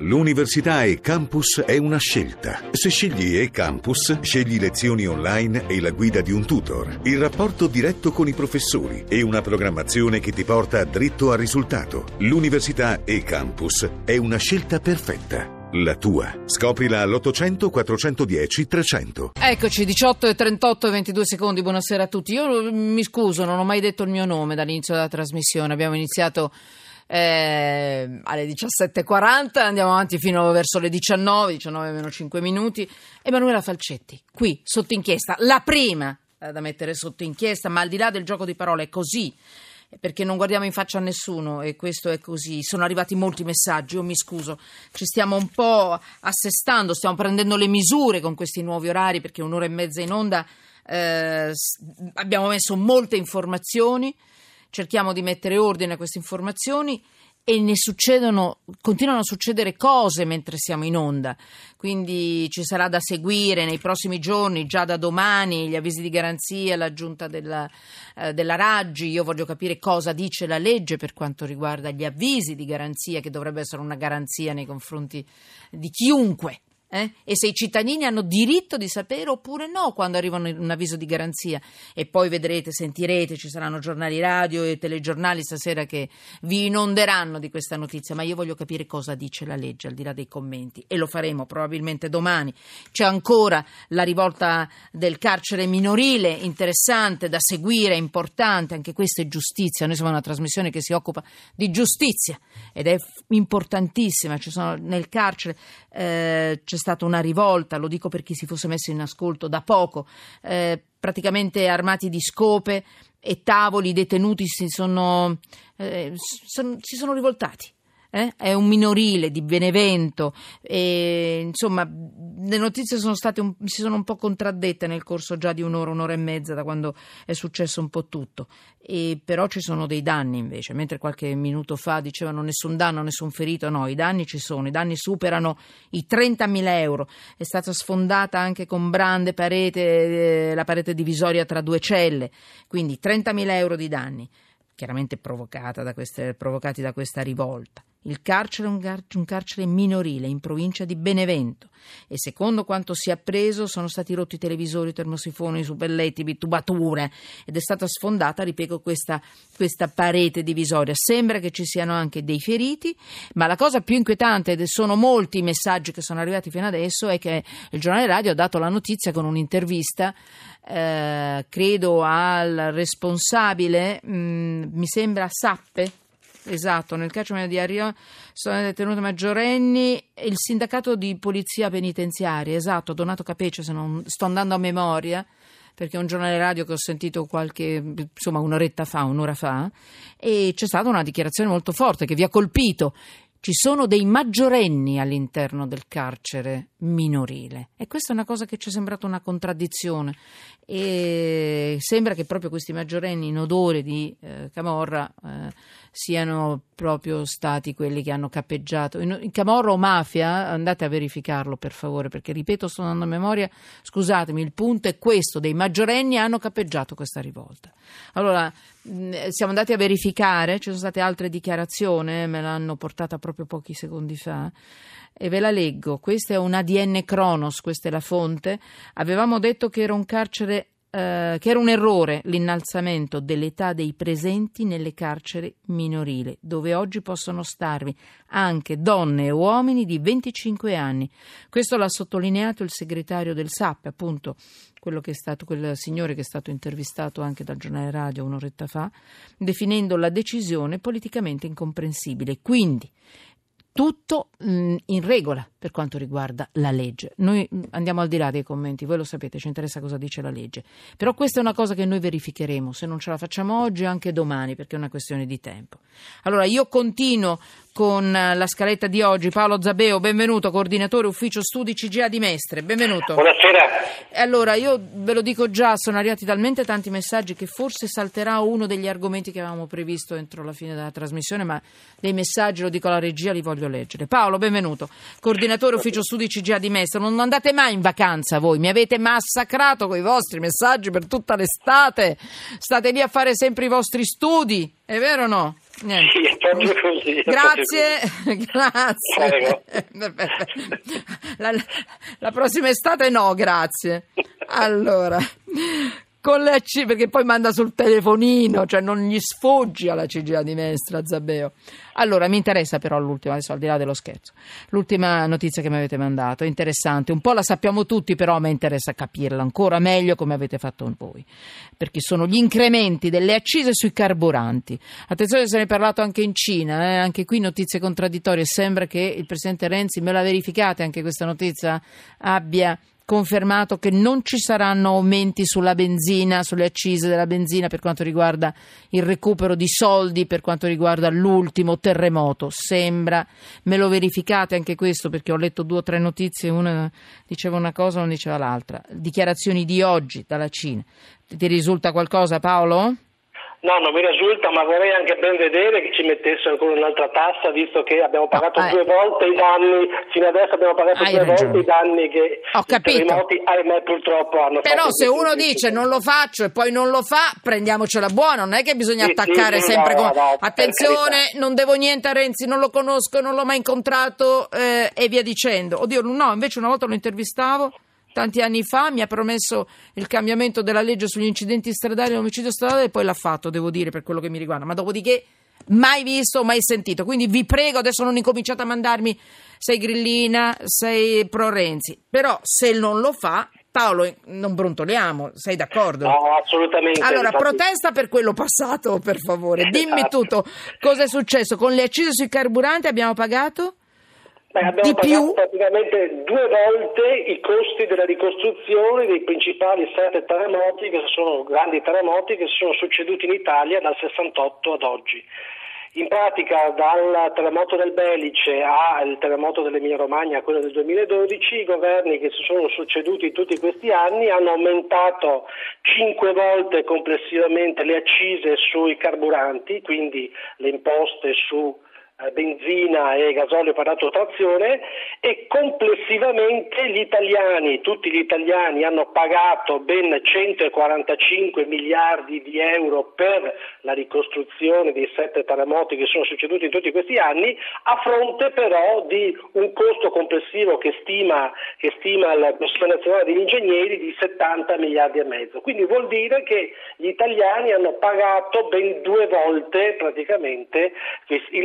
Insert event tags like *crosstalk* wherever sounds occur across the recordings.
L'università e campus è una scelta. Se scegli e campus, scegli lezioni online e la guida di un tutor, il rapporto diretto con i professori e una programmazione che ti porta dritto al risultato. L'università e campus è una scelta perfetta. La tua. Scoprila all'800 410 300. Eccoci, 18 e 38 e 22 secondi, buonasera a tutti. Io mi scuso, non ho mai detto il mio nome dall'inizio della trasmissione. Abbiamo iniziato eh, alle 17.40, andiamo avanti fino verso le 19, 19 meno 5 minuti. Emanuela Falcetti, qui sotto inchiesta, la prima eh, da mettere sotto inchiesta, ma al di là del gioco di parole è così perché non guardiamo in faccia a nessuno e questo è così. Sono arrivati molti messaggi, io mi scuso, ci stiamo un po' assestando, stiamo prendendo le misure con questi nuovi orari perché un'ora e mezza in onda eh, abbiamo messo molte informazioni, cerchiamo di mettere ordine a queste informazioni e ne succedono, continuano a succedere cose mentre siamo in onda, quindi ci sarà da seguire nei prossimi giorni, già da domani, gli avvisi di garanzia, l'aggiunta della, eh, della Raggi, io voglio capire cosa dice la legge per quanto riguarda gli avvisi di garanzia, che dovrebbe essere una garanzia nei confronti di chiunque eh? E se i cittadini hanno diritto di sapere oppure no quando arrivano un avviso di garanzia. E poi vedrete, sentirete, ci saranno giornali radio e telegiornali stasera che vi inonderanno di questa notizia. Ma io voglio capire cosa dice la legge al di là dei commenti e lo faremo probabilmente domani. C'è ancora la rivolta del carcere minorile, interessante da seguire, importante. Anche questa è giustizia. Noi siamo una trasmissione che si occupa di giustizia ed è importantissima. Ci sono nel carcere. Eh, stata una rivolta, lo dico per chi si fosse messo in ascolto da poco, eh, praticamente armati di scope e tavoli, i detenuti si sono, eh, son, si sono rivoltati eh? è un minorile di Benevento, e, insomma le notizie sono state un, si sono un po' contraddette nel corso già di un'ora, un'ora e mezza da quando è successo un po' tutto, e, però ci sono dei danni invece, mentre qualche minuto fa dicevano nessun danno, nessun ferito, no, i danni ci sono, i danni superano i 30.000 euro, è stata sfondata anche con brande parete, eh, la parete divisoria tra due celle, quindi 30.000 euro di danni chiaramente da queste, provocati da questa rivolta. Il carcere è un, gar- un, carcere minorile in provincia di Benevento e secondo quanto si è appreso sono stati rotti i televisori, i termosifoni, i superletti, tubature ed è stata sfondata, ripeto, questa, questa parete divisoria. Sembra che ci siano anche dei feriti, ma la cosa più inquietante, ed sono molti i messaggi che sono arrivati fino adesso, è che il giornale radio ha dato la notizia con un'intervista eh, credo al responsabile, mh, mm, mi sembra Sappe, esatto, nel carcere di Ario sono detenute maggiorenni, il sindacato di polizia penitenziaria, esatto, Donato Capeccio, se non sto andando a memoria perché è un giornale radio che ho sentito qualche, insomma, un'oretta fa, un'ora fa, e c'è stata una dichiarazione molto forte che vi ha colpito. Ci sono dei maggiorenni all'interno del carcere minorile e questa è una cosa che ci è sembrata una contraddizione e sembra che proprio questi maggiorenni in odore di eh, camorra eh, siano proprio stati quelli che hanno cappeggiato. In, in Camorra o mafia, andate a verificarlo per favore, perché ripeto, sto andando a memoria, scusatemi, il punto è questo, dei maggiorenni hanno cappeggiato questa rivolta. Allora, siamo andati a verificare, ci sono state altre dichiarazioni, me l'hanno portata proprio pochi secondi fa e ve la leggo. Questa è un ADN Kronos, questa è la fonte. Avevamo detto che era un carcere eh, che era un errore l'innalzamento dell'età dei presenti nelle carceri minorili, dove oggi possono starvi anche donne e uomini di 25 anni. Questo l'ha sottolineato il segretario del SAP, appunto quello che è stato, quel signore che è stato intervistato anche dal giornale radio un'oretta fa, definendo la decisione politicamente incomprensibile. Quindi tutto mh, in regola per quanto riguarda la legge. Noi andiamo al di là dei commenti, voi lo sapete, ci interessa cosa dice la legge. Però questa è una cosa che noi verificheremo, se non ce la facciamo oggi anche domani, perché è una questione di tempo. Allora, io continuo con la scaletta di oggi. Paolo Zabeo, benvenuto, coordinatore ufficio studi CGA di Mestre. Benvenuto. Buonasera. Allora, io ve lo dico già, sono arrivati talmente tanti messaggi che forse salterà uno degli argomenti che avevamo previsto entro la fine della trasmissione, ma dei messaggi, lo dico alla regia, li voglio leggere. Paolo, benvenuto, coordinatore ufficio studi CGA di Mestre. Non andate mai in vacanza voi, mi avete massacrato con i vostri messaggi per tutta l'estate. State lì a fare sempre i vostri studi, è vero o no? Niente. Sì, è proprio così. è Grazie, *laughs* grazie. *laughs* La, la prossima estate no, grazie. Allora, con le C, perché poi manda sul telefonino, cioè non gli sfoggi alla CGA di Mestra, Zabeo. Allora, mi interessa però l'ultima, adesso al di là dello scherzo, l'ultima notizia che mi avete mandato, interessante, un po' la sappiamo tutti, però me interessa capirla ancora meglio come avete fatto voi, perché sono gli incrementi delle accise sui carburanti. Attenzione, se ne è parlato anche in Cina, eh? anche qui notizie contraddittorie, sembra che il Presidente Renzi, me la verificate anche questa notizia, abbia confermato che non ci saranno aumenti sulla benzina, sulle accise della benzina per quanto riguarda il recupero di soldi, per quanto riguarda l'ultimo terremoto. Sembra, me lo verificate anche questo perché ho letto due o tre notizie, una diceva una cosa, non diceva l'altra. Dichiarazioni di oggi dalla Cina. Ti risulta qualcosa Paolo? No, non mi risulta, ma vorrei anche ben vedere che ci mettesse ancora un'altra tassa, visto che abbiamo pagato eh. due volte i danni, fino adesso abbiamo pagato Hai due ragione. volte i danni che Ho i capito. terremoti, ahimè, purtroppo hanno Però fatto. se uno dice non lo faccio e poi non lo fa, prendiamocela buona, non è che bisogna Sì, attaccare sì, sempre no, con no, attenzione, non devo niente a Renzi, non lo conosco, non l'ho mai incontrato eh, e via dicendo. Oddio, no, invece una volta lo intervistavo tanti anni fa, mi ha promesso il cambiamento della legge sugli incidenti stradali e l'omicidio stradale e poi l'ha fatto, devo dire, per quello che mi riguarda. Ma dopodiché mai visto, mai sentito. Quindi vi prego, adesso non incominciate a mandarmi sei grillina, sei pro Renzi. Però se non lo fa, Paolo, non brontoliamo, sei d'accordo? No, assolutamente. Allora, infatti- protesta per quello passato, per favore. *laughs* Dimmi tutto. Cosa è successo? Con le accise sui carburanti abbiamo pagato? Beh, abbiamo Di pagato più? praticamente due volte i costi della ricostruzione dei principali sette terremoti, che sono grandi terremoti, che si sono succeduti in Italia dal 68 ad oggi. In pratica dal terremoto del Belice al terremoto dell'Emilia Romagna, quello del 2012, i governi che si sono succeduti in tutti questi anni hanno aumentato cinque volte complessivamente le accise sui carburanti, quindi le imposte su benzina e gasolio per autotrazione e complessivamente gli italiani, tutti gli italiani hanno pagato ben 145 miliardi di euro per la ricostruzione dei sette terremoti che sono succeduti in tutti questi anni, a fronte però di un costo complessivo che stima, che stima la Commissione Nazionale degli Ingegneri di 70 miliardi e mezzo. Quindi vuol dire che gli italiani hanno pagato ben due volte praticamente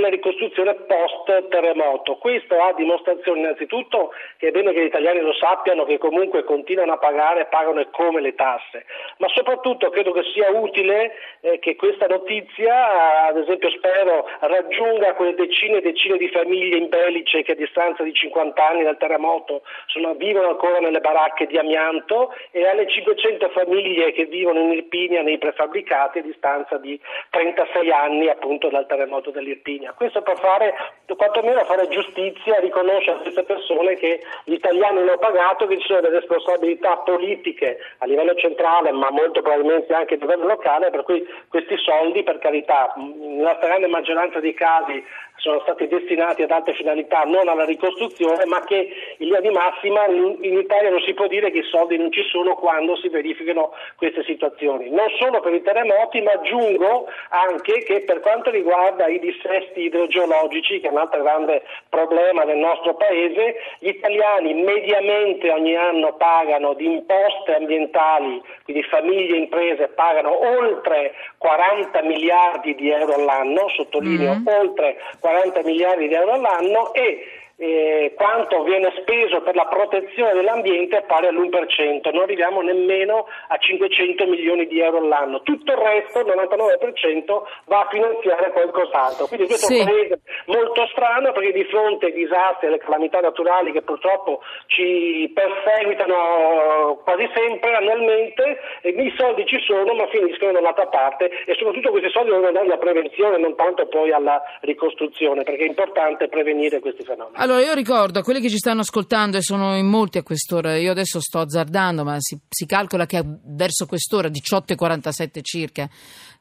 la ricostruzione post terremoto. Questo a dimostrazione innanzitutto che è bene che gli italiani lo sappiano che comunque continuano a pagare, pagano e come le tasse, ma soprattutto credo che sia utile eh, che questa notizia, ad esempio spero, raggiunga quelle decine e decine di famiglie in Belice che a distanza di 50 anni dal terremoto sono, vivono ancora nelle baracche di amianto e alle 500 famiglie che vivono in Irpinia nei prefabbricati a distanza di 36 anni appunto dal terremoto dell'Irpinia. Questo per fare, quantomeno fare giustizia, riconoscere a queste persone che gli italiani hanno pagato, che ci sono delle responsabilità politiche a livello centrale, ma molto probabilmente anche a livello locale, per cui questi soldi, per carità, nella stragrande maggioranza dei casi sono stati destinati ad altre finalità, non alla ricostruzione, ma che in linea di massima in Italia non si può dire che i soldi non ci sono quando si verificano queste situazioni. Non solo per i terremoti, ma aggiungo anche che per quanto riguarda i dissesti idrogeologici, che è un altro grande problema del nostro paese, gli italiani mediamente ogni anno pagano di imposte ambientali, quindi famiglie e imprese pagano oltre 40 miliardi di euro all'anno, sottolineo Mm. oltre 40 miliardi di euro all'anno e eh, quanto viene speso per la protezione dell'ambiente è pari all'1%, non arriviamo nemmeno a 500 milioni di euro all'anno. Tutto il resto, il 99%, va a finanziare qualcos'altro. Quindi questo Sì. è un paese molto strano perché di fronte ai disastri e alle calamità naturali che purtroppo ci perseguitano quasi sempre annualmente, i soldi ci sono ma finiscono dall'altra parte e soprattutto questi soldi devono andare alla prevenzione, non tanto poi alla ricostruzione, perché è importante prevenire questi fenomeni. Allora, io ricordo a quelli che ci stanno ascoltando, e sono in molti a quest'ora, io adesso sto azzardando, ma si, si calcola che verso quest'ora, 18.47 circa,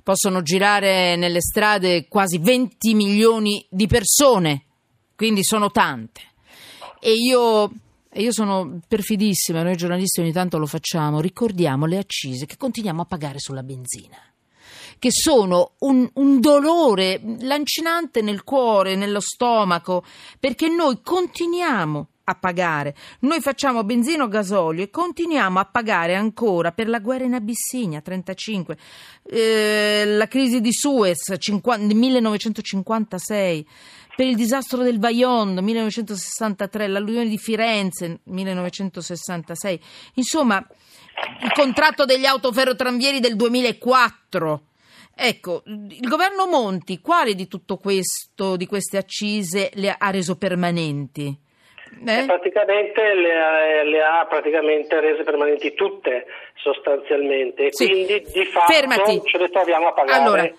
possono girare nelle strade quasi 20 milioni di persone, quindi sono tante. E io, io sono perfidissima, noi giornalisti ogni tanto lo facciamo, ricordiamo le accise che continuiamo a pagare sulla benzina. Che sono un, un dolore lancinante nel cuore, nello stomaco, perché noi continuiamo a pagare. Noi facciamo benzina o gasolio e continuiamo a pagare ancora per la guerra in Abissinia 35, eh, la crisi di Suez 50, 1956 per il disastro del Vajont 1963, l'alluvione di Firenze 1966, insomma il contratto degli autoferrotranvieri del 2004. Ecco, il governo Monti, quale di tutto questo, di queste accise, le ha reso permanenti? Eh? Praticamente le ha, le ha, praticamente rese permanenti tutte sostanzialmente e sì. quindi di fatto Fermati. ce le troviamo a pagare. Allora,